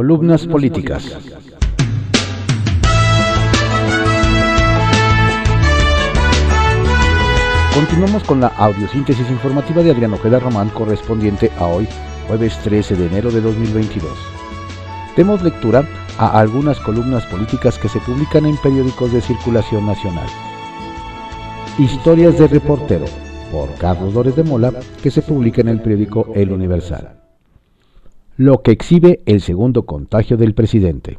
Columnas políticas. Continuamos con la audiosíntesis informativa de Adriano Ojeda Román correspondiente a hoy, jueves 13 de enero de 2022. Demos lectura a algunas columnas políticas que se publican en periódicos de circulación nacional. Historias de reportero, por Carlos Dores de Mola, que se publica en el periódico El Universal. Lo que exhibe el segundo contagio del presidente.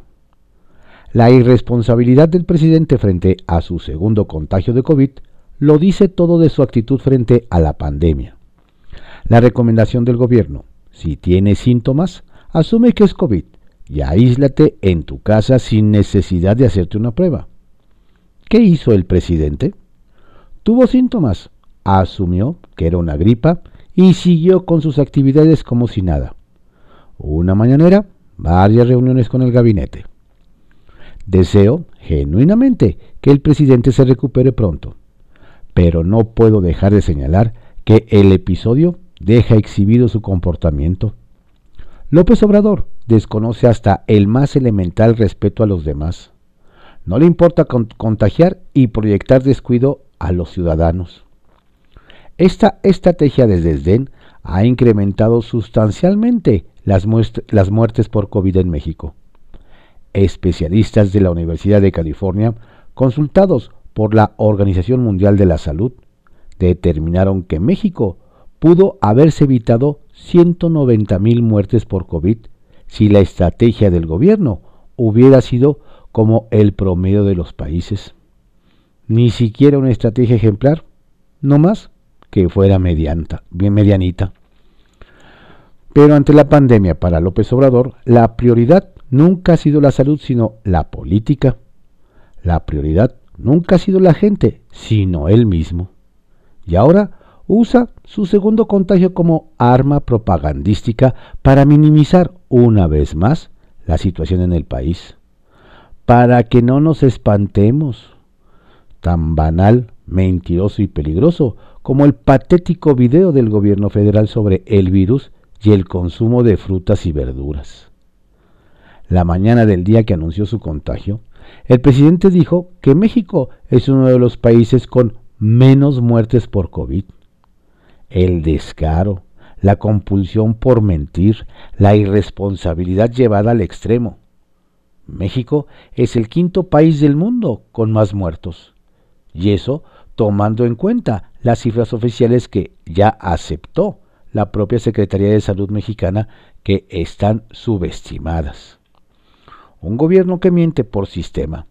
La irresponsabilidad del presidente frente a su segundo contagio de COVID lo dice todo de su actitud frente a la pandemia. La recomendación del gobierno, si tienes síntomas, asume que es COVID y aíslate en tu casa sin necesidad de hacerte una prueba. ¿Qué hizo el presidente? Tuvo síntomas, asumió que era una gripa y siguió con sus actividades como si nada. Una mañanera, varias reuniones con el gabinete. Deseo genuinamente que el presidente se recupere pronto pero no puedo dejar de señalar que el episodio deja exhibido su comportamiento. López Obrador desconoce hasta el más elemental respeto a los demás. No le importa contagiar y proyectar descuido a los ciudadanos. Esta estrategia de desdén ha incrementado sustancialmente las, muertes por COVID en México. Especialistas de la Universidad de California, consultados por la Organización Mundial de la Salud determinaron que México pudo haberse evitado 190 mil muertes por COVID si la estrategia del gobierno hubiera sido como el promedio de los países. Ni siquiera una estrategia ejemplar, no más que fuera medianta, bien medianita. Pero ante la pandemia para López Obrador, la prioridad nunca ha sido la salud, sino la política. La prioridad nunca ha sido la gente, sino él mismo. Y ahora usa su segundo contagio como arma propagandística para minimizar una vez más la situación en el país. Para que no nos espantemos. Tan banal, mentiroso y peligroso como el patético video del gobierno federal sobre el virus y el consumo de frutas y verduras. La mañana del día que anunció su contagio, el presidente dijo que México es uno de los países con menos muertes por COVID. El descaro, la compulsión por mentir, la irresponsabilidad llevada al extremo. México es el quinto país del mundo con más muertos. Y eso tomando en cuenta las cifras oficiales que ya aceptó la propia Secretaría de Salud mexicana que están subestimadas. Un gobierno que miente por sistema,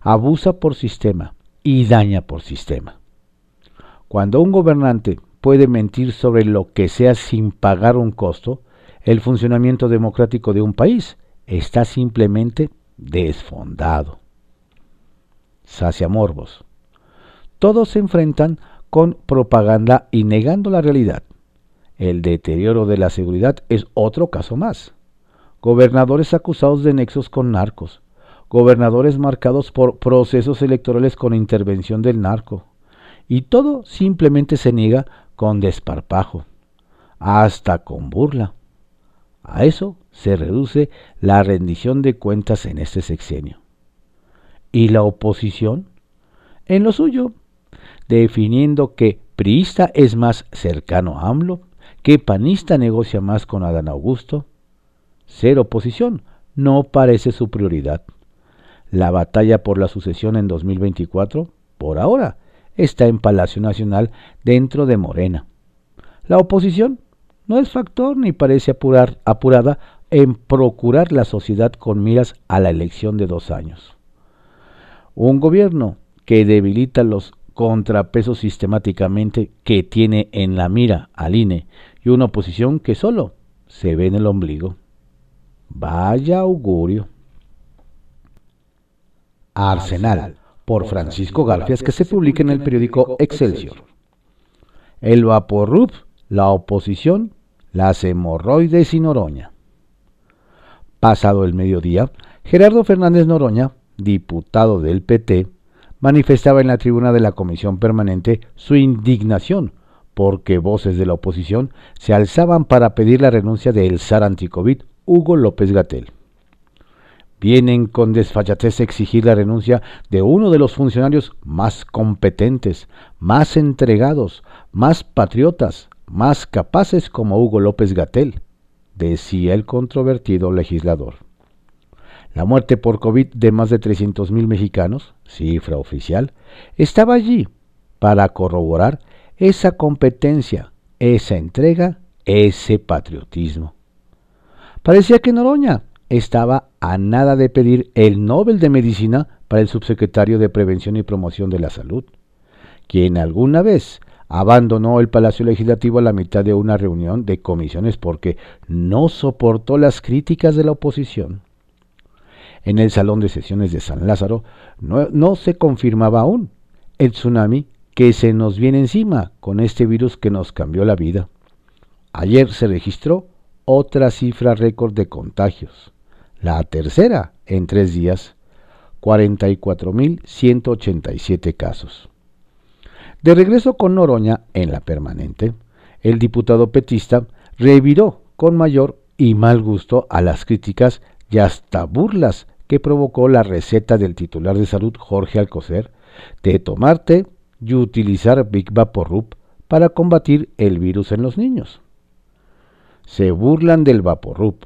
abusa por sistema y daña por sistema. Cuando un gobernante puede mentir sobre lo que sea sin pagar un costo, el funcionamiento democrático de un país está simplemente desfondado. Sacia Morbos. Todos se enfrentan con propaganda y negando la realidad. El deterioro de la seguridad es otro caso más gobernadores acusados de nexos con narcos, gobernadores marcados por procesos electorales con intervención del narco, y todo simplemente se niega con desparpajo, hasta con burla. A eso se reduce la rendición de cuentas en este sexenio. ¿Y la oposición? En lo suyo, definiendo que priista es más cercano a AMLO, que panista negocia más con Adán Augusto, ser oposición no parece su prioridad. La batalla por la sucesión en 2024, por ahora, está en Palacio Nacional dentro de Morena. La oposición no es factor ni parece apurada en procurar la sociedad con miras a la elección de dos años. Un gobierno que debilita los contrapesos sistemáticamente que tiene en la mira al INE y una oposición que solo se ve en el ombligo. Vaya augurio. Arsenal, por Francisco Garfias, que se publica en el periódico Excelsior. El Vaporrup, la oposición, las hemorroides y Noroña. Pasado el mediodía, Gerardo Fernández Noroña, diputado del PT, manifestaba en la tribuna de la Comisión Permanente su indignación porque voces de la oposición se alzaban para pedir la renuncia de El Zar Anticovid Hugo López Gatel. vienen con desfachatez a exigir la renuncia de uno de los funcionarios más competentes, más entregados, más patriotas, más capaces como Hugo López Gatel, decía el controvertido legislador. La muerte por COVID de más de 300.000 mexicanos, cifra oficial, estaba allí para corroborar esa competencia, esa entrega, ese patriotismo. Parecía que Noroña estaba a nada de pedir el Nobel de Medicina para el subsecretario de Prevención y Promoción de la Salud, quien alguna vez abandonó el Palacio Legislativo a la mitad de una reunión de comisiones porque no soportó las críticas de la oposición. En el Salón de Sesiones de San Lázaro no, no se confirmaba aún el tsunami que se nos viene encima con este virus que nos cambió la vida. Ayer se registró otra cifra récord de contagios, la tercera en tres días, 44.187 casos. De regreso con Noroña en la permanente, el diputado petista reviró con mayor y mal gusto a las críticas y hasta burlas que provocó la receta del titular de salud Jorge Alcocer de tomarte y utilizar Big Vaporub para combatir el virus en los niños. Se burlan del Vaporub.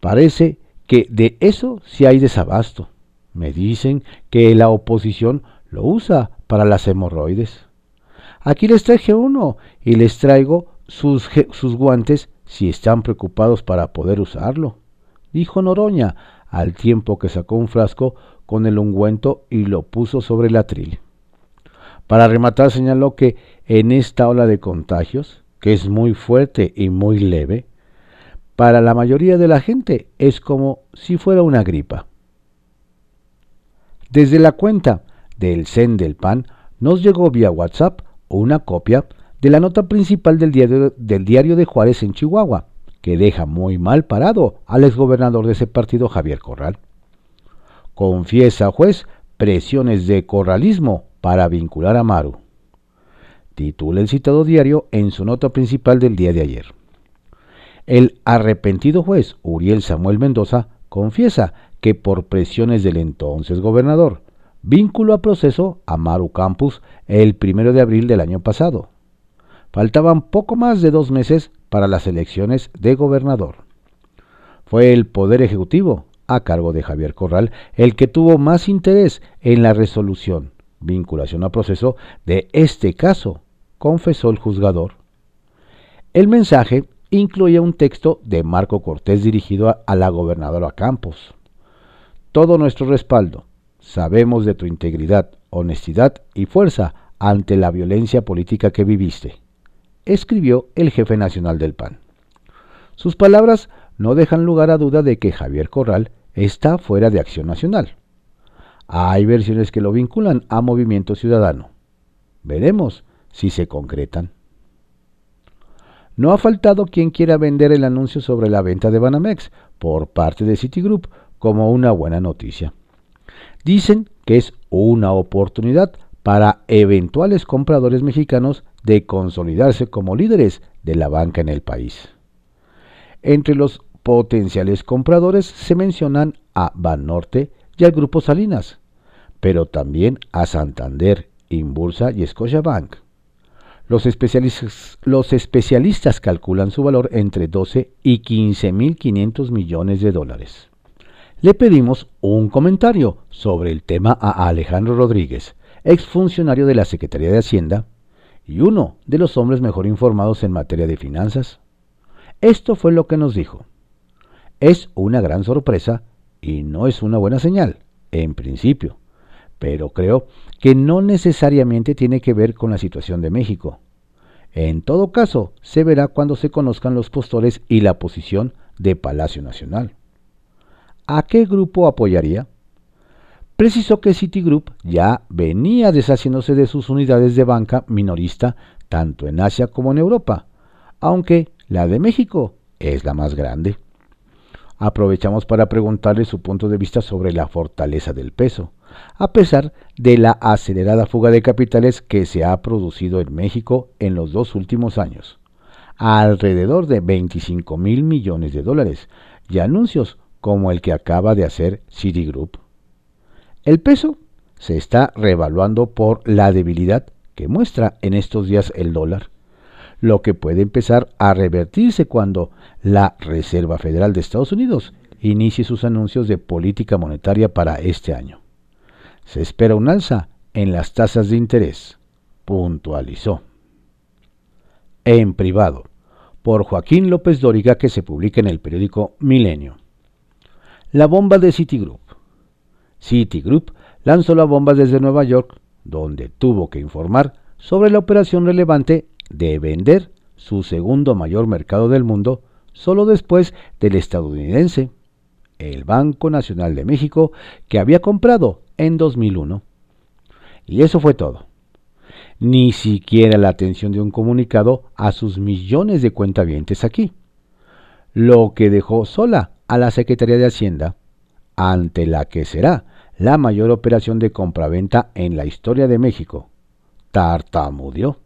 Parece que de eso sí hay desabasto. Me dicen que la oposición lo usa para las hemorroides. Aquí les traje uno y les traigo sus, sus guantes si están preocupados para poder usarlo, dijo Noroña, al tiempo que sacó un frasco con el ungüento y lo puso sobre el atril. Para rematar señaló que en esta ola de contagios, que es muy fuerte y muy leve, para la mayoría de la gente es como si fuera una gripa. Desde la cuenta del Zen del Pan nos llegó vía WhatsApp una copia de la nota principal del del diario de Juárez en Chihuahua, que deja muy mal parado al exgobernador de ese partido Javier Corral. Confiesa juez presiones de corralismo para vincular a Maru. Titula el citado diario en su nota principal del día de ayer. El arrepentido juez Uriel Samuel Mendoza confiesa que por presiones del entonces gobernador, vínculo a proceso a Maru Campus el primero de abril del año pasado. Faltaban poco más de dos meses para las elecciones de gobernador. Fue el Poder Ejecutivo, a cargo de Javier Corral, el que tuvo más interés en la resolución, vinculación a proceso de este caso, confesó el juzgador. El mensaje incluía un texto de Marco Cortés dirigido a, la gobernadora Campos. Todo nuestro respaldo. Sabemos de tu integridad, honestidad y fuerza ante la violencia política que viviste, escribió el jefe nacional del PAN. Sus palabras no dejan lugar a duda de que Javier Corral está fuera de acción nacional. Hay versiones que lo vinculan a Movimiento Ciudadano. Veremos si se concretan. No ha faltado quien quiera vender el anuncio sobre la venta de Banamex por parte de Citigroup como una buena noticia. Dicen que es una oportunidad para eventuales compradores mexicanos de consolidarse como líderes de la banca en el país. Entre los potenciales compradores se mencionan a Banorte y al Grupo Salinas, pero también a Santander, Inbursa y Scotiabank. Los especialistas, los especialistas calculan su valor entre 12 y 15.500 millones de dólares. Le pedimos un comentario sobre el tema a Alejandro Rodríguez, exfuncionario de la Secretaría de Hacienda y uno de los hombres mejor informados en materia de finanzas. Esto fue lo que nos dijo. Es una gran sorpresa y no es una buena señal, en principio, pero creo que no necesariamente tiene que ver con la situación de México. En todo caso, se verá cuando se conozcan los postores y la posición de Palacio Nacional. ¿A qué grupo apoyaría? Precisó que Citigroup ya venía deshaciéndose de sus unidades de banca minorista tanto en Asia como en Europa, aunque la de México es la más grande. Aprovechamos para preguntarle su punto de vista sobre la fortaleza del peso a pesar de la acelerada fuga de capitales que se ha producido en México en los dos últimos años, alrededor de 25 mil millones de dólares, y anuncios como el que acaba de hacer Citigroup. El peso se está revaluando por la debilidad que muestra en estos días el dólar, lo que puede empezar a revertirse cuando la Reserva Federal de Estados Unidos inicie sus anuncios de política monetaria para este año. Se espera un alza en las tasas de interés, puntualizó. En privado, por Joaquín López Dóriga que se publica en el periódico Milenio. La bomba de Citigroup. Citigroup lanzó la bomba desde Nueva York, donde tuvo que informar sobre la operación relevante de vender su segundo mayor mercado del mundo solo después del estadounidense, el Banco Nacional de México, que había comprado en 2001. Y eso fue todo. Ni siquiera la atención de un comunicado a sus millones de cuentavientes aquí. Lo que dejó sola a la Secretaría de Hacienda, ante la que será la mayor operación de compraventa en la historia de México. Tartamudeó.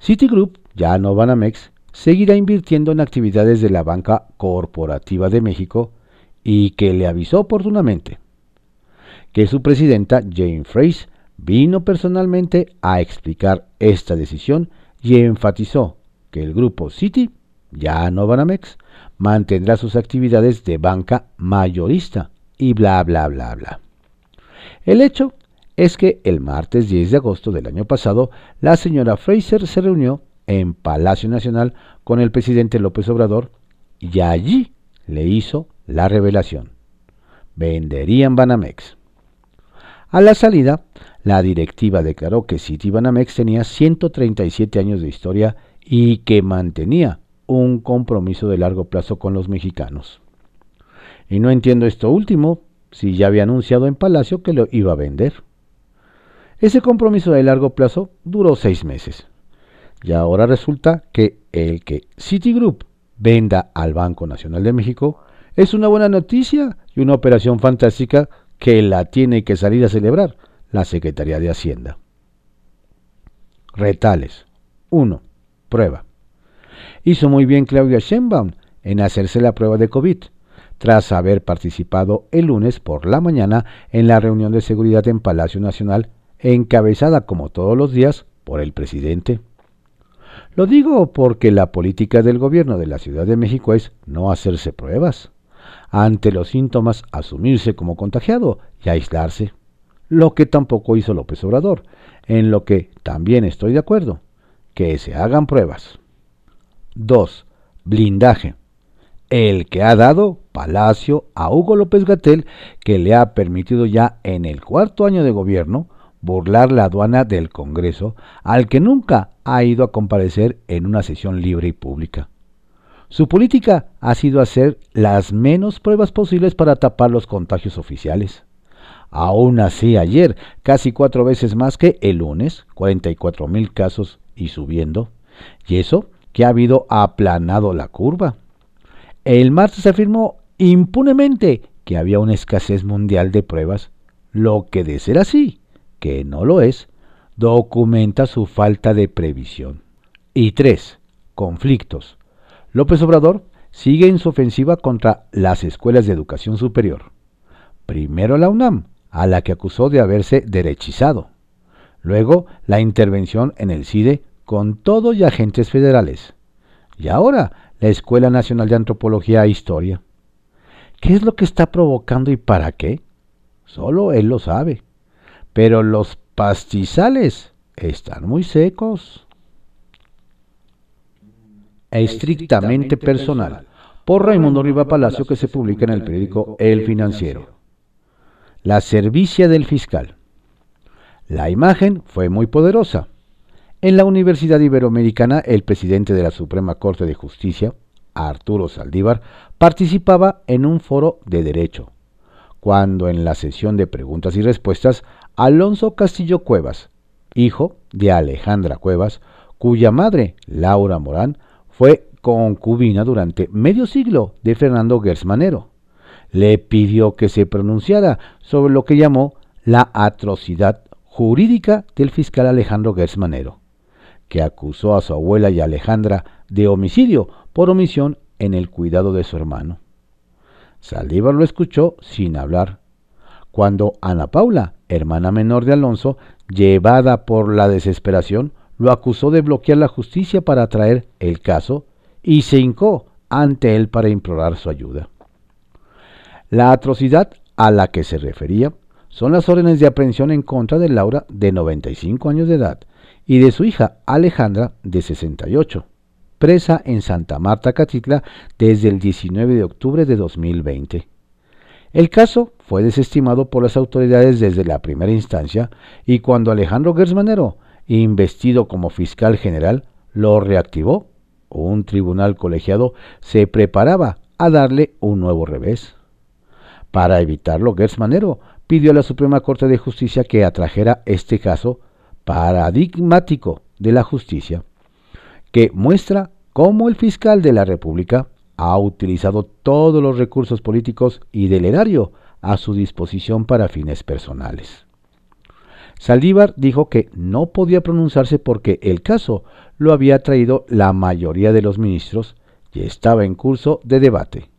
Citigroup, ya no Banamex, seguirá invirtiendo en actividades de la banca corporativa de México y que le avisó oportunamente que su presidenta Jane Fraser vino personalmente a explicar esta decisión y enfatizó que el grupo Citi, ya no Banamex, mantendrá sus actividades de banca mayorista y bla bla bla bla. El hecho es que el martes 10 de agosto del año pasado, la señora Fraser se reunió en Palacio Nacional con el presidente López Obrador y allí le hizo la revelación. Venderían Banamex. A la salida, la directiva declaró que Citibanamex tenía 137 años de historia y que mantenía un compromiso de largo plazo con los mexicanos. Y no entiendo esto último, si ya había anunciado en Palacio que lo iba a vender. Ese compromiso de largo plazo duró seis meses. Y ahora resulta que el que Citigroup venda al Banco Nacional de México es una buena noticia y una operación fantástica que la tiene que salir a celebrar la Secretaría de Hacienda. Retales. 1. Prueba. Hizo muy bien Claudia Sheinbaum en hacerse la prueba de COVID, tras haber participado el lunes por la mañana en la reunión de seguridad en Palacio Nacional, encabezada como todos los días por el presidente. Lo digo porque la política del gobierno de la Ciudad de México es no hacerse pruebas. Ante los síntomas, asumirse como contagiado y aislarse lo que tampoco hizo López Obrador, en lo que también estoy de acuerdo, que se hagan pruebas. 2. Blindaje. El que ha dado Palacio a Hugo López Gatel, que le ha permitido ya en el cuarto año de gobierno burlar la aduana del Congreso, al que nunca ha ido a comparecer en una sesión libre y pública. Su política ha sido hacer las menos pruebas posibles para tapar los contagios oficiales. Aún así, ayer, casi cuatro veces más que el lunes, 44 mil casos y subiendo. Y eso que ha habido aplanado la curva. El martes afirmó impunemente que había una escasez mundial de pruebas, lo que de ser así, que no lo es, documenta su falta de previsión. Y tres, conflictos. López Obrador sigue en su ofensiva contra las escuelas de educación superior. Primero la UNAM, a la que acusó de haberse derechizado. Luego, la intervención en el CIDE con todo y agentes federales. Y ahora, la Escuela Nacional de Antropología e Historia. ¿Qué es lo que está provocando y para qué? Solo él lo sabe. Pero los pastizales están muy secos. Estrictamente personal. Por Raimundo Riva Palacio que se publica en el periódico El Financiero. La servicia del fiscal. La imagen fue muy poderosa. En la Universidad Iberoamericana, el presidente de la Suprema Corte de Justicia, Arturo Saldívar, participaba en un foro de derecho, cuando en la sesión de preguntas y respuestas, Alonso Castillo Cuevas, hijo de Alejandra Cuevas, cuya madre, Laura Morán, fue concubina durante medio siglo de Fernando Gersmanero, le pidió que se pronunciara sobre lo que llamó la atrocidad jurídica del fiscal Alejandro Gersmanero, que acusó a su abuela y Alejandra de homicidio por omisión en el cuidado de su hermano. Saldívar lo escuchó sin hablar. Cuando Ana Paula, hermana menor de Alonso, llevada por la desesperación, lo acusó de bloquear la justicia para traer el caso y se hincó ante él para implorar su ayuda. La atrocidad a la que se refería son las órdenes de aprehensión en contra de Laura, de 95 años de edad, y de su hija Alejandra, de 68, presa en Santa Marta, Catitla, desde el 19 de octubre de 2020. El caso fue desestimado por las autoridades desde la primera instancia y cuando Alejandro Gersmanero, investido como fiscal general, lo reactivó, un tribunal colegiado se preparaba a darle un nuevo revés. Para evitarlo, Gersmanero pidió a la Suprema Corte de Justicia que atrajera este caso paradigmático de la justicia, que muestra cómo el fiscal de la República ha utilizado todos los recursos políticos y del erario a su disposición para fines personales. Saldívar dijo que no podía pronunciarse porque el caso lo había traído la mayoría de los ministros y estaba en curso de debate.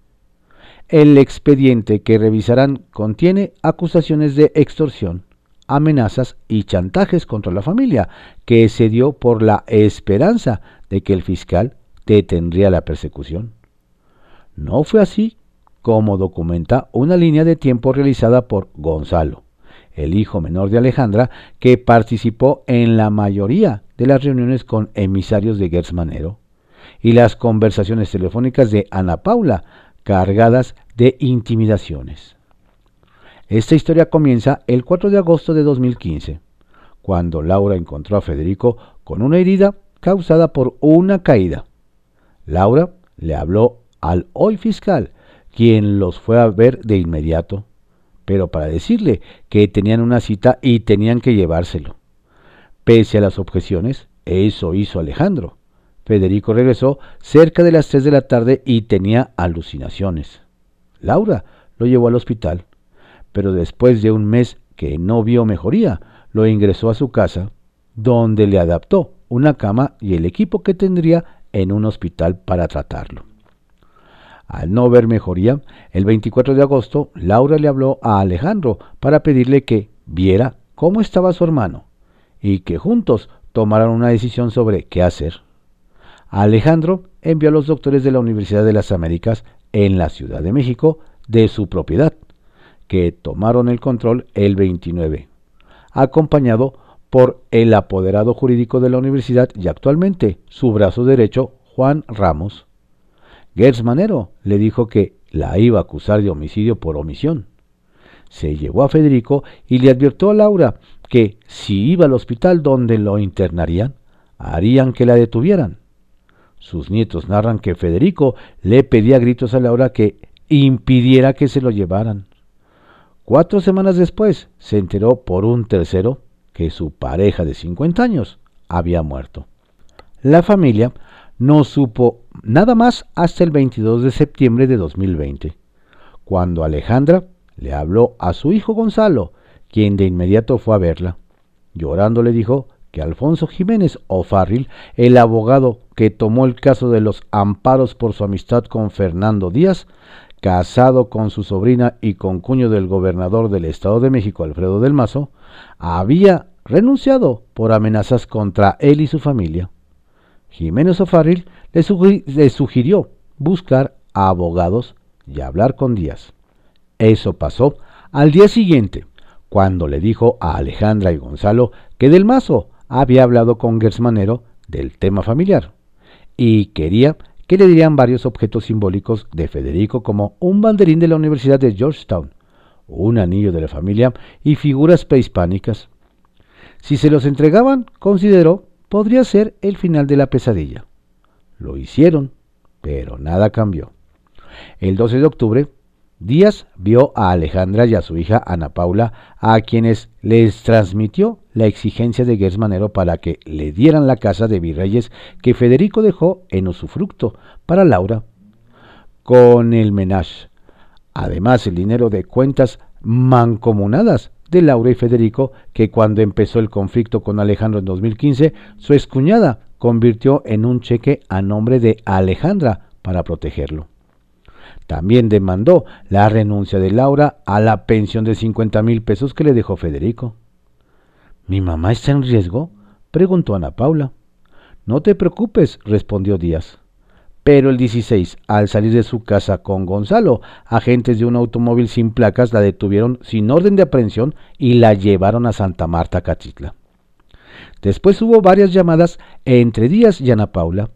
El expediente que revisarán contiene acusaciones de extorsión, amenazas y chantajes contra la familia, que se dio por la esperanza de que el fiscal detendría la persecución. No fue así como documenta una línea de tiempo realizada por Gonzalo, el hijo menor de Alejandra, que participó en la mayoría de las reuniones con emisarios de Gersmanero, y las conversaciones telefónicas de Ana Paula, cargadas de intimidaciones. Esta historia comienza el 4 de agosto de 2015, cuando Laura encontró a Federico con una herida causada por una caída. Laura le habló al hoy fiscal, quien los fue a ver de inmediato, pero para decirle que tenían una cita y tenían que llevárselo. Pese a las objeciones, eso hizo Alejandro. Federico regresó cerca de las 3 de la tarde y tenía alucinaciones. Laura lo llevó al hospital, pero después de un mes que no vio mejoría, lo ingresó a su casa, donde le adaptó una cama y el equipo que tendría en un hospital para tratarlo. Al no ver mejoría, el 24 de agosto, Laura le habló a Alejandro para pedirle que viera cómo estaba su hermano y que juntos tomaran una decisión sobre qué hacer. Alejandro envió a los doctores de la Universidad de las Américas en la Ciudad de México de su propiedad, que tomaron el control el 29, acompañado por el apoderado jurídico de la universidad y actualmente su brazo derecho, Juan Ramos. Gertz Manero le dijo que la iba a acusar de homicidio por omisión. Se llevó a Federico y le advirtió a Laura que si iba al hospital donde lo internarían, harían que la detuvieran. Sus nietos narran que Federico le pedía gritos a Laura que impidiera que se lo llevaran. Cuatro semanas después se enteró por un tercero que su pareja de 50 años había muerto. La familia no supo nada más hasta el 22 de septiembre de 2020, cuando Alejandra le habló a su hijo Gonzalo, quien de inmediato fue a verla. Llorando le dijo que Alfonso Jiménez O'Farrill, el abogado que tomó el caso de los amparos por su amistad con Fernando Díaz, casado con su sobrina y con cuño del gobernador del Estado de México, Alfredo del Mazo, había renunciado por amenazas contra él y su familia. Jiménez O'Farrill le, sugirió buscar a abogados y hablar con Díaz. Eso pasó al día siguiente, cuando le dijo a Alejandra y Gonzalo que Del Mazo había hablado con Gersmanero del tema familiar y quería que le dirían varios objetos simbólicos de Federico como un banderín de la Universidad de Georgetown, un anillo de la familia y figuras prehispánicas. Si se los entregaban, consideró, podría ser el final de la pesadilla. Lo hicieron, pero nada cambió. El 12 de octubre, Díaz vio a Alejandra y a su hija Ana Paula, a quienes les transmitió la exigencia de Gersmanero para que le dieran la casa de virreyes que Federico dejó en usufructo para Laura, con el menage. Además, el dinero de cuentas mancomunadas de Laura y Federico, que cuando empezó el conflicto con Alejandro en 2015, su excuñada convirtió en un cheque a nombre de Alejandra para protegerlo. También demandó la renuncia de Laura a la pensión de 50 mil pesos que le dejó Federico. ¿Mi mamá está en riesgo? preguntó Ana Paula. No te preocupes, respondió Díaz. Pero el 16, al salir de su casa con Gonzalo, agentes de un automóvil sin placas la detuvieron sin orden de aprehensión y la llevaron a Santa Marta, Catitla. Después hubo varias llamadas entre Díaz y Ana Paula,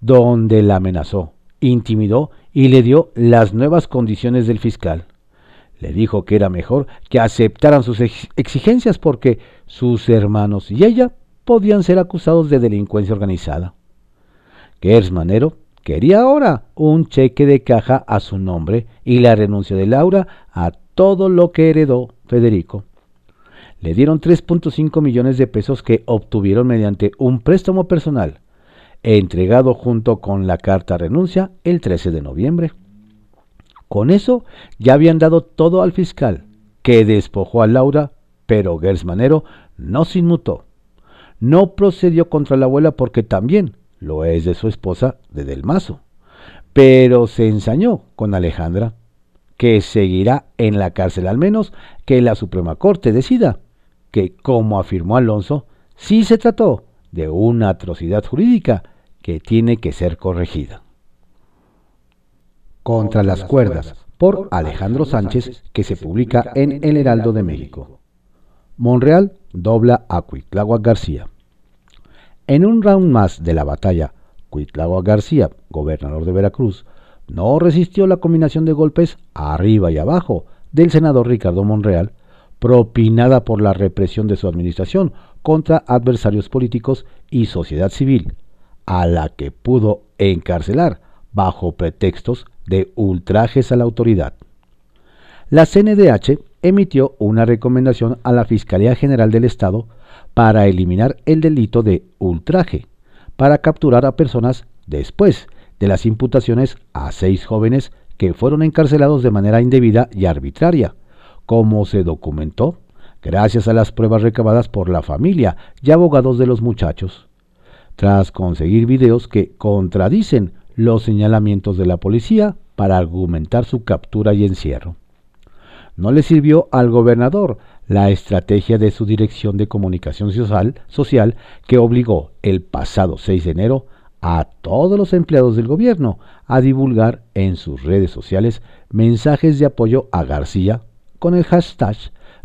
donde la amenazó, intimidó y le dio las nuevas condiciones del fiscal. Le dijo que era mejor que aceptaran sus exigencias porque sus hermanos y ella podían ser acusados de delincuencia organizada. Gers Manero quería ahora un cheque de caja a su nombre y la renuncia de Laura a todo lo que heredó Federico. Le dieron 3.5 millones de pesos que obtuvieron mediante un préstamo personal, entregado junto con la carta renuncia el 13 de noviembre. Con eso ya habían dado todo al fiscal, que despojó a Laura, pero Gersmanero no se inmutó no procedió contra la abuela porque también lo es de su esposa de Del Mazo, pero se ensañó con Alejandra, que seguirá en la cárcel al menos que la Suprema Corte decida que, como afirmó Alonso, sí se trató de una atrocidad jurídica que tiene que ser corregida. Contra las cuerdas, por Alejandro Sánchez, que se publica en El Heraldo de México. Monreal dobla a Cuitláhuac García. En un round más de la batalla, Cuitláhuac García, gobernador de Veracruz, no resistió la combinación de golpes arriba y abajo del senador Ricardo Monreal, propinada por la represión de su administración contra adversarios políticos y sociedad civil, a la que pudo encarcelar bajo pretextos de ultrajes a la autoridad. La CNDH emitió una recomendación a la Fiscalía General del Estado para eliminar el delito de ultraje, para capturar a personas después de las imputaciones a seis jóvenes que fueron encarcelados de manera indebida y arbitraria, como se documentó gracias a las pruebas recabadas por la familia y abogados de los muchachos. Tras conseguir videos que contradicen los señalamientos de la policía para argumentar su captura y encierro. No le sirvió al gobernador la estrategia de su Dirección de Comunicación Social, social que obligó el pasado 6 de enero a todos los empleados del gobierno a divulgar en sus redes sociales mensajes de apoyo a García con el hashtag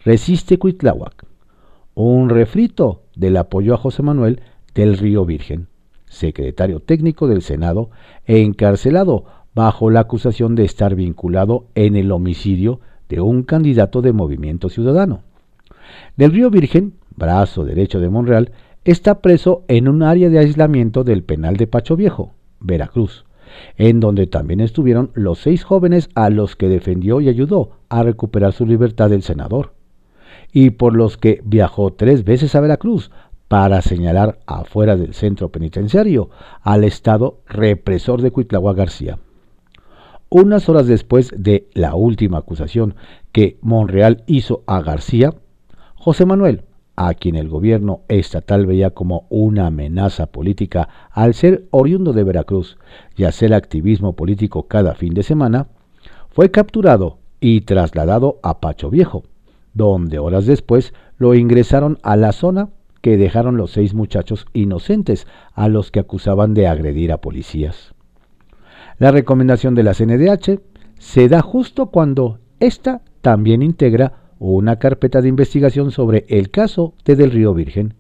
Resiste Cuitláhuac, un refrito del apoyo a José Manuel del Río Virgen, secretario técnico del Senado, encarcelado bajo la acusación de estar vinculado en el homicidio de un candidato de Movimiento Ciudadano. Del Río Virgen, brazo derecho de Monreal, está preso en un área de aislamiento del penal de Pacho Viejo, Veracruz, en donde también estuvieron los seis jóvenes a los que defendió y ayudó a recuperar su libertad el senador, y por los que viajó tres veces a Veracruz para señalar afuera del centro penitenciario al Estado represor de Cuitlagua García. Unas horas después de la última acusación que Monreal hizo a García, José Manuel, a quien el gobierno estatal veía como una amenaza política al ser oriundo de Veracruz y hacer activismo político cada fin de semana, fue capturado y trasladado a Pacho Viejo, donde horas después lo ingresaron a la zona que dejaron los seis muchachos inocentes a los que acusaban de agredir a policías. La recomendación de la CNDH se da justo cuando ésta también integra una carpeta de investigación sobre el caso de Del Río Virgen,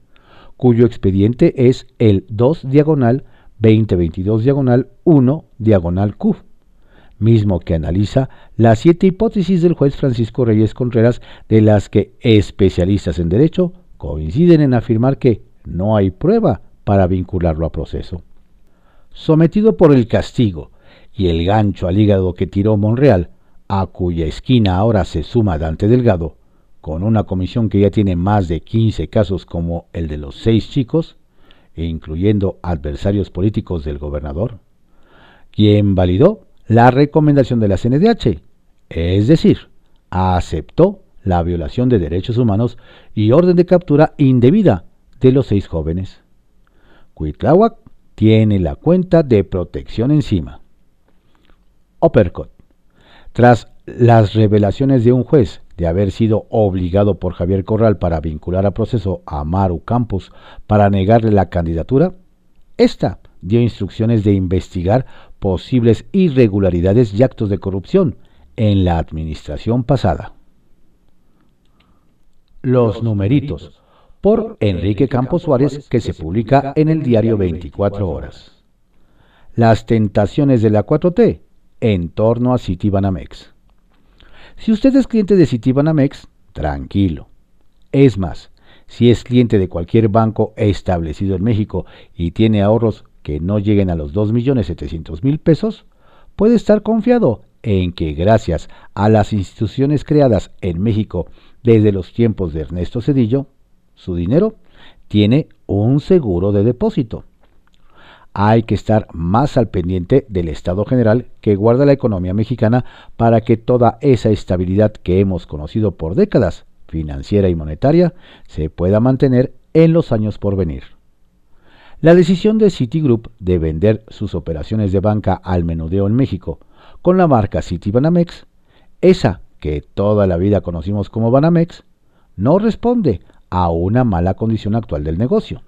cuyo expediente es el 2 diagonal 2022 diagonal 1 diagonal Q, mismo que analiza las siete hipótesis del juez Francisco Reyes Contreras de las que especialistas en derecho coinciden en afirmar que no hay prueba para vincularlo a proceso. Sometido por el castigo y el gancho al hígado que tiró Monreal, a cuya esquina ahora se suma Dante Delgado, con una comisión que ya tiene más de 15 casos como el de los seis chicos, e incluyendo adversarios políticos del gobernador, quien validó la recomendación de la CNDH, es decir, aceptó la violación de derechos humanos y orden de captura indebida de los seis jóvenes. Cuitláhuac tiene la cuenta de protección encima. Uppercut. Tras las revelaciones de un juez de haber sido obligado por Javier Corral para vincular a proceso a Maru Campos para negarle la candidatura, esta dio instrucciones de investigar posibles irregularidades y actos de corrupción en la administración pasada. Los numeritos, por Enrique Campos Suárez, que se publica en el diario 24 Horas. Las tentaciones de la 4T en torno a Citibanamex. Si usted es cliente de Citibanamex, tranquilo. Es más, si es cliente de cualquier banco establecido en México y tiene ahorros que no lleguen a los 2.700.000 pesos, puede estar confiado en que gracias a las instituciones creadas en México desde los tiempos de Ernesto Cedillo, su dinero tiene un seguro de depósito hay que estar más al pendiente del estado general que guarda la economía mexicana para que toda esa estabilidad que hemos conocido por décadas, financiera y monetaria, se pueda mantener en los años por venir. La decisión de Citigroup de vender sus operaciones de banca al menudeo en México con la marca Citibanamex, esa que toda la vida conocimos como Banamex, no responde a una mala condición actual del negocio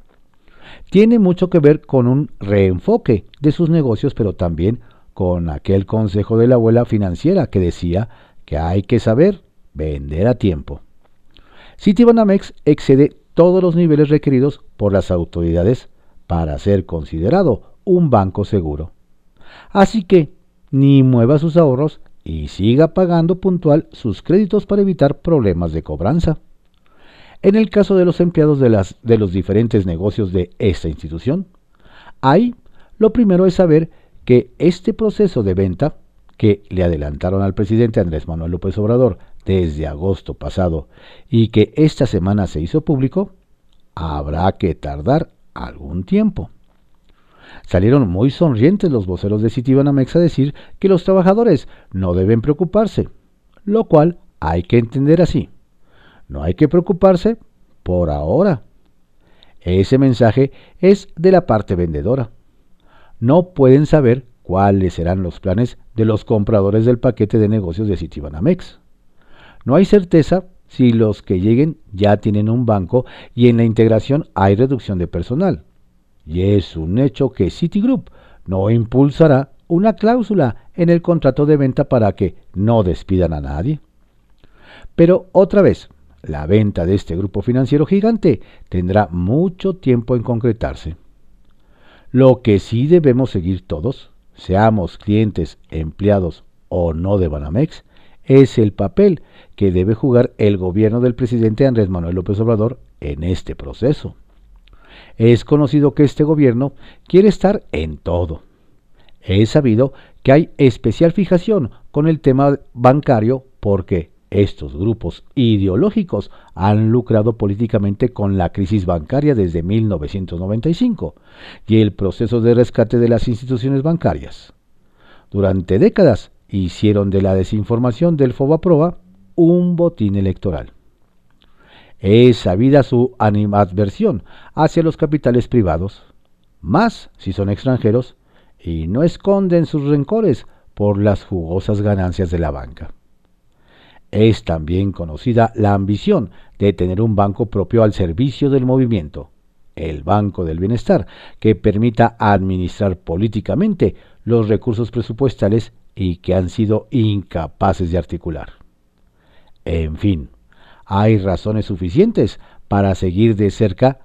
tiene mucho que ver con un reenfoque de sus negocios, pero también con aquel consejo de la abuela financiera que decía que hay que saber vender a tiempo. Citibanamex excede todos los niveles requeridos por las autoridades para ser considerado un banco seguro. Así que ni mueva sus ahorros y siga pagando puntual sus créditos para evitar problemas de cobranza. En el caso de los empleados de, las, de los diferentes negocios de esta institución, ahí lo primero es saber que este proceso de venta que le adelantaron al presidente Andrés Manuel López Obrador desde agosto pasado y que esta semana se hizo público, habrá que tardar algún tiempo. Salieron muy sonrientes los voceros de Citibanamex a decir que los trabajadores no deben preocuparse, lo cual hay que entender así. No hay que preocuparse por ahora. Ese mensaje es de la parte vendedora. No pueden saber cuáles serán los planes de los compradores del paquete de negocios de Citibanamex. No hay certeza si los que lleguen ya tienen un banco y en la integración hay reducción de personal. Y es un hecho que Citigroup no impulsará una cláusula en el contrato de venta para que no despidan a nadie. Pero otra vez, la venta de este grupo financiero gigante tendrá mucho tiempo en concretarse. Lo que sí debemos seguir todos, seamos clientes, empleados o no de Banamex, es el papel que debe jugar el gobierno del presidente Andrés Manuel López Obrador en este proceso. Es conocido que este gobierno quiere estar en todo. Es sabido que hay especial fijación con el tema bancario porque estos grupos ideológicos han lucrado políticamente con la crisis bancaria desde 1995 y el proceso de rescate de las instituciones bancarias. Durante décadas hicieron de la desinformación del Fobaproa un botín electoral. Es sabida su animadversión hacia los capitales privados, más si son extranjeros, y no esconden sus rencores por las jugosas ganancias de la banca. Es también conocida la ambición de tener un banco propio al servicio del movimiento, el Banco del Bienestar, que permita administrar políticamente los recursos presupuestales y que han sido incapaces de articular. En fin, hay razones suficientes para seguir de cerca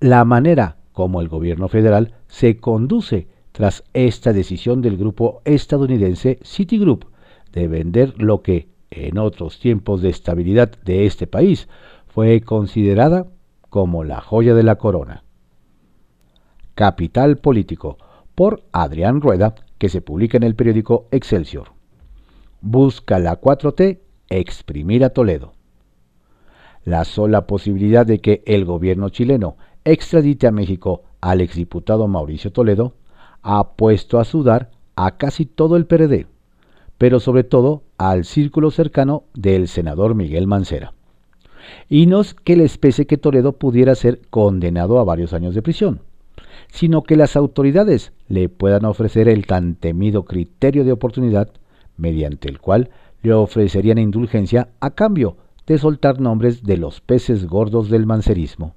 la manera como el gobierno federal se conduce tras esta decisión del grupo estadounidense Citigroup de vender lo que en otros tiempos de estabilidad de este país, fue considerada como la joya de la corona. Capital Político, por Adrián Rueda, que se publica en el periódico Excelsior. Busca la 4T exprimir a Toledo. La sola posibilidad de que el gobierno chileno extradite a México al exdiputado Mauricio Toledo ha puesto a sudar a casi todo el PRD pero sobre todo al círculo cercano del senador Miguel Mancera. Y no es que les pese que Toledo pudiera ser condenado a varios años de prisión, sino que las autoridades le puedan ofrecer el tan temido criterio de oportunidad mediante el cual le ofrecerían indulgencia a cambio de soltar nombres de los peces gordos del mancerismo.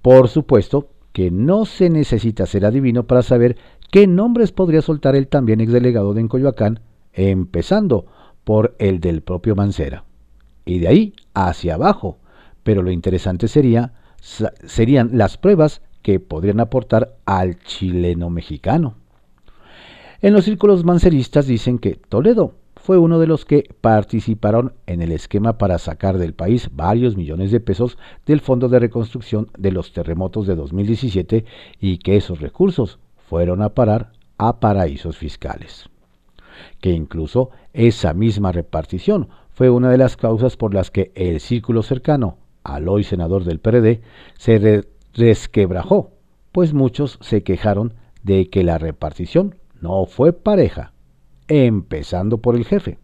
Por supuesto que no se necesita ser adivino para saber qué nombres podría soltar el también exdelegado de Encoyoacán, empezando por el del propio Mancera. Y de ahí hacia abajo. Pero lo interesante sería, serían las pruebas que podrían aportar al chileno mexicano. En los círculos manceristas dicen que Toledo fue uno de los que participaron en el esquema para sacar del país varios millones de pesos del Fondo de Reconstrucción de los Terremotos de 2017 y que esos recursos fueron a parar a paraísos fiscales. Que incluso esa misma repartición fue una de las causas por las que el círculo cercano al hoy senador del PRD se resquebrajó, pues muchos se quejaron de que la repartición no fue pareja empezando por el jefe.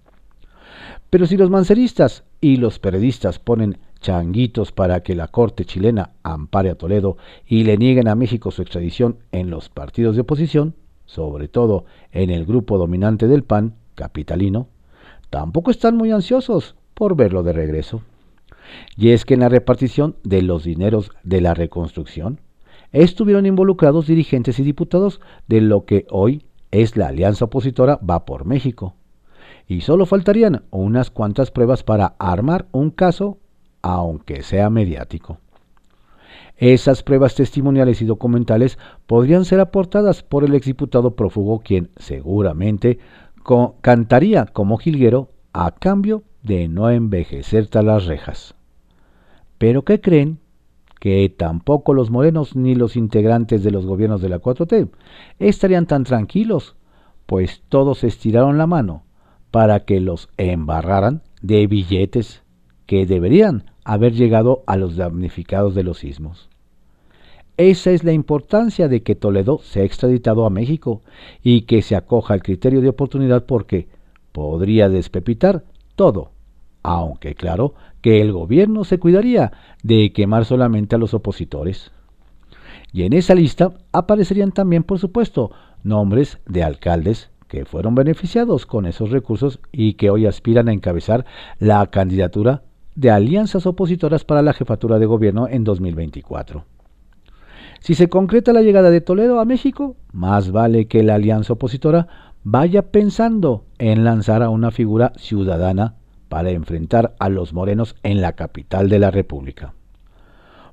Pero si los manceristas y los periodistas ponen changuitos para que la corte chilena ampare a Toledo y le nieguen a México su extradición en los partidos de oposición, sobre todo en el grupo dominante del PAN, capitalino, tampoco están muy ansiosos por verlo de regreso. Y es que en la repartición de los dineros de la reconstrucción estuvieron involucrados dirigentes y diputados de lo que hoy es la alianza opositora Va por México. Y solo faltarían unas cuantas pruebas para armar un caso, aunque sea mediático. Esas pruebas testimoniales y documentales podrían ser aportadas por el exdiputado prófugo, quien seguramente cantaría como jilguero a cambio de no envejecer tras las rejas. Pero ¿qué creen? que tampoco los morenos ni los integrantes de los gobiernos de la 4T estarían tan tranquilos, pues todos estiraron la mano para que los embarraran de billetes que deberían haber llegado a los damnificados de los sismos. Esa es la importancia de que Toledo sea extraditado a México y que se acoja al criterio de oportunidad porque podría despepitar todo, aunque claro que el gobierno se cuidaría de quemar solamente a los opositores. Y en esa lista aparecerían también, por supuesto, nombres de alcaldes que fueron beneficiados con esos recursos y que hoy aspiran a encabezar la candidatura de alianzas opositoras para la jefatura de gobierno en 2024. Si se concreta la llegada de Toledo a México, más vale que la alianza opositora vaya pensando en lanzar a una figura ciudadana para enfrentar a los morenos en la capital de la República.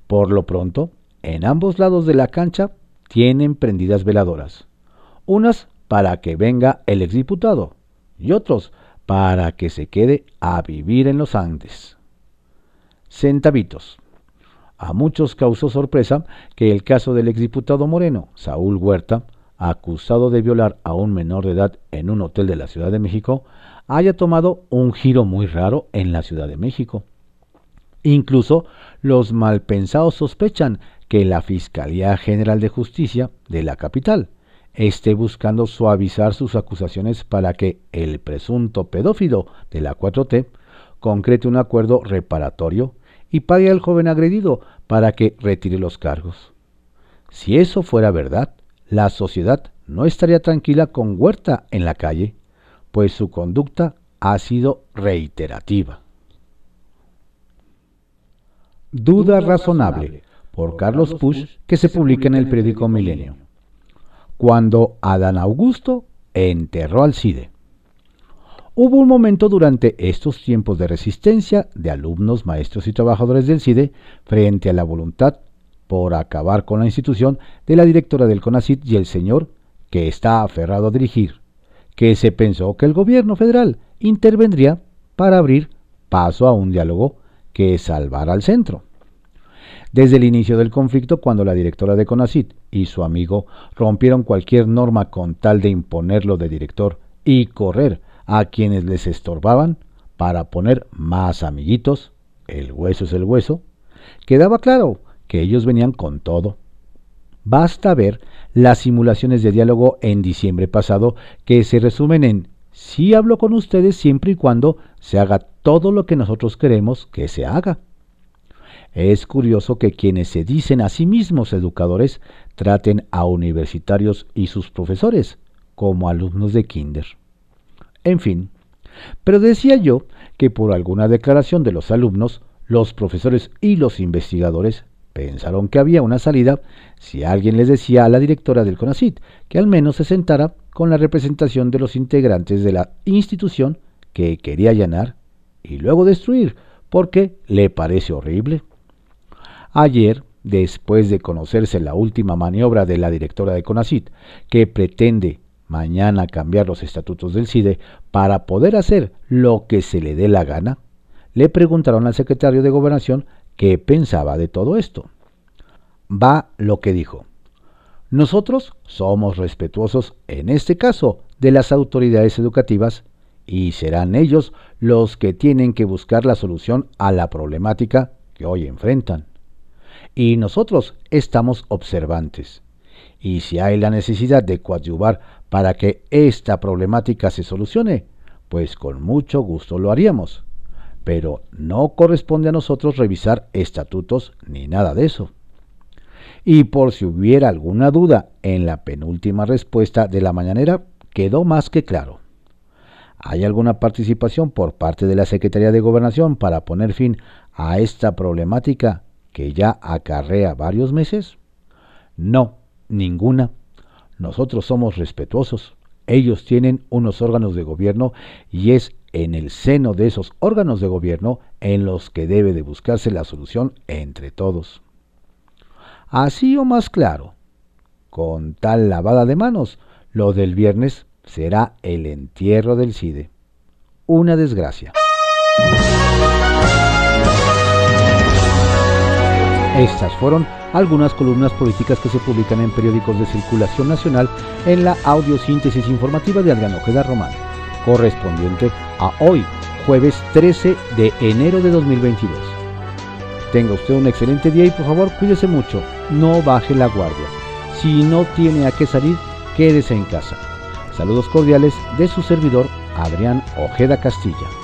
Por lo pronto, en ambos lados de la cancha tienen prendidas veladoras, unas para que venga el exdiputado y otros para que se quede a vivir en los Andes. Centavitos. A muchos causó sorpresa que el caso del exdiputado moreno, Saúl Huerta, acusado de violar a un menor de edad en un hotel de la Ciudad de México, haya tomado un giro muy raro en la Ciudad de México. Incluso los malpensados sospechan que la Fiscalía General de Justicia de la capital esté buscando suavizar sus acusaciones para que el presunto pedófilo de la 4T concrete un acuerdo reparatorio y pague al joven agredido para que retire los cargos. Si eso fuera verdad, la sociedad no estaría tranquila con Huerta en la calle pues su conducta ha sido reiterativa. Duda razonable, por Carlos Push, que se publica en el periódico Milenio. Cuando Adán Augusto enterró al CIDE. Hubo un momento durante estos tiempos de resistencia de alumnos, maestros y trabajadores del CIDE frente a la voluntad por acabar con la institución de la directora del CONACIT y el señor que está aferrado a dirigir que se pensó que el gobierno federal intervendría para abrir paso a un diálogo que salvara al centro. Desde el inicio del conflicto, cuando la directora de CONACIT y su amigo rompieron cualquier norma con tal de imponerlo de director y correr a quienes les estorbaban para poner más amiguitos, el hueso es el hueso, quedaba claro que ellos venían con todo. Basta ver las simulaciones de diálogo en diciembre pasado que se resumen en sí hablo con ustedes siempre y cuando se haga todo lo que nosotros queremos que se haga. Es curioso que quienes se dicen a sí mismos educadores traten a universitarios y sus profesores como alumnos de kinder. En fin, Pero decía yo que por alguna declaración de los alumnos, los profesores y los investigadores pensaron que había una salida si alguien les decía a la directora del CONACIT que al menos se sentara con la representación de los integrantes de la institución que quería allanar y luego destruir, porque le parece horrible. Ayer, después de conocerse la última maniobra de la directora de CONACIT, que pretende mañana cambiar los estatutos del CIDE para poder hacer lo que se le dé la gana, le preguntaron al secretario de Gobernación qué pensaba de todo esto. Va lo que dijo. Nosotros somos respetuosos, en este caso, de las autoridades educativas y serán ellos los que tienen que buscar la solución a la problemática que hoy enfrentan. Y nosotros estamos observantes. Y si hay la necesidad de coadyuvar para que esta problemática se solucione, pues con mucho gusto lo haríamos. Pero no corresponde a nosotros revisar estatutos ni nada de eso. Y por si hubiera alguna duda en la penúltima respuesta de la mañanera, quedó más que claro. ¿Hay alguna participación por parte de la Secretaría de Gobernación para poner fin a esta problemática que ya acarrea varios meses? No, ninguna. Nosotros somos respetuosos. Ellos tienen unos órganos de gobierno y es en el seno de esos órganos de gobierno en los que debe de buscarse la solución entre todos. Así o más claro, con tal lavada de manos, lo del viernes será el entierro del CIDE. Una desgracia. Estas fueron algunas columnas políticas que se publican en periódicos de circulación nacional en la audiosíntesis informativa de Adrián Ojeda Román, correspondiente a hoy, jueves 13 de enero de 2022. Tenga usted un excelente día y por favor cuídese mucho, no baje la guardia. Si no tiene a qué salir, quédese en casa. Saludos cordiales de su servidor Adrián Ojeda Castilla.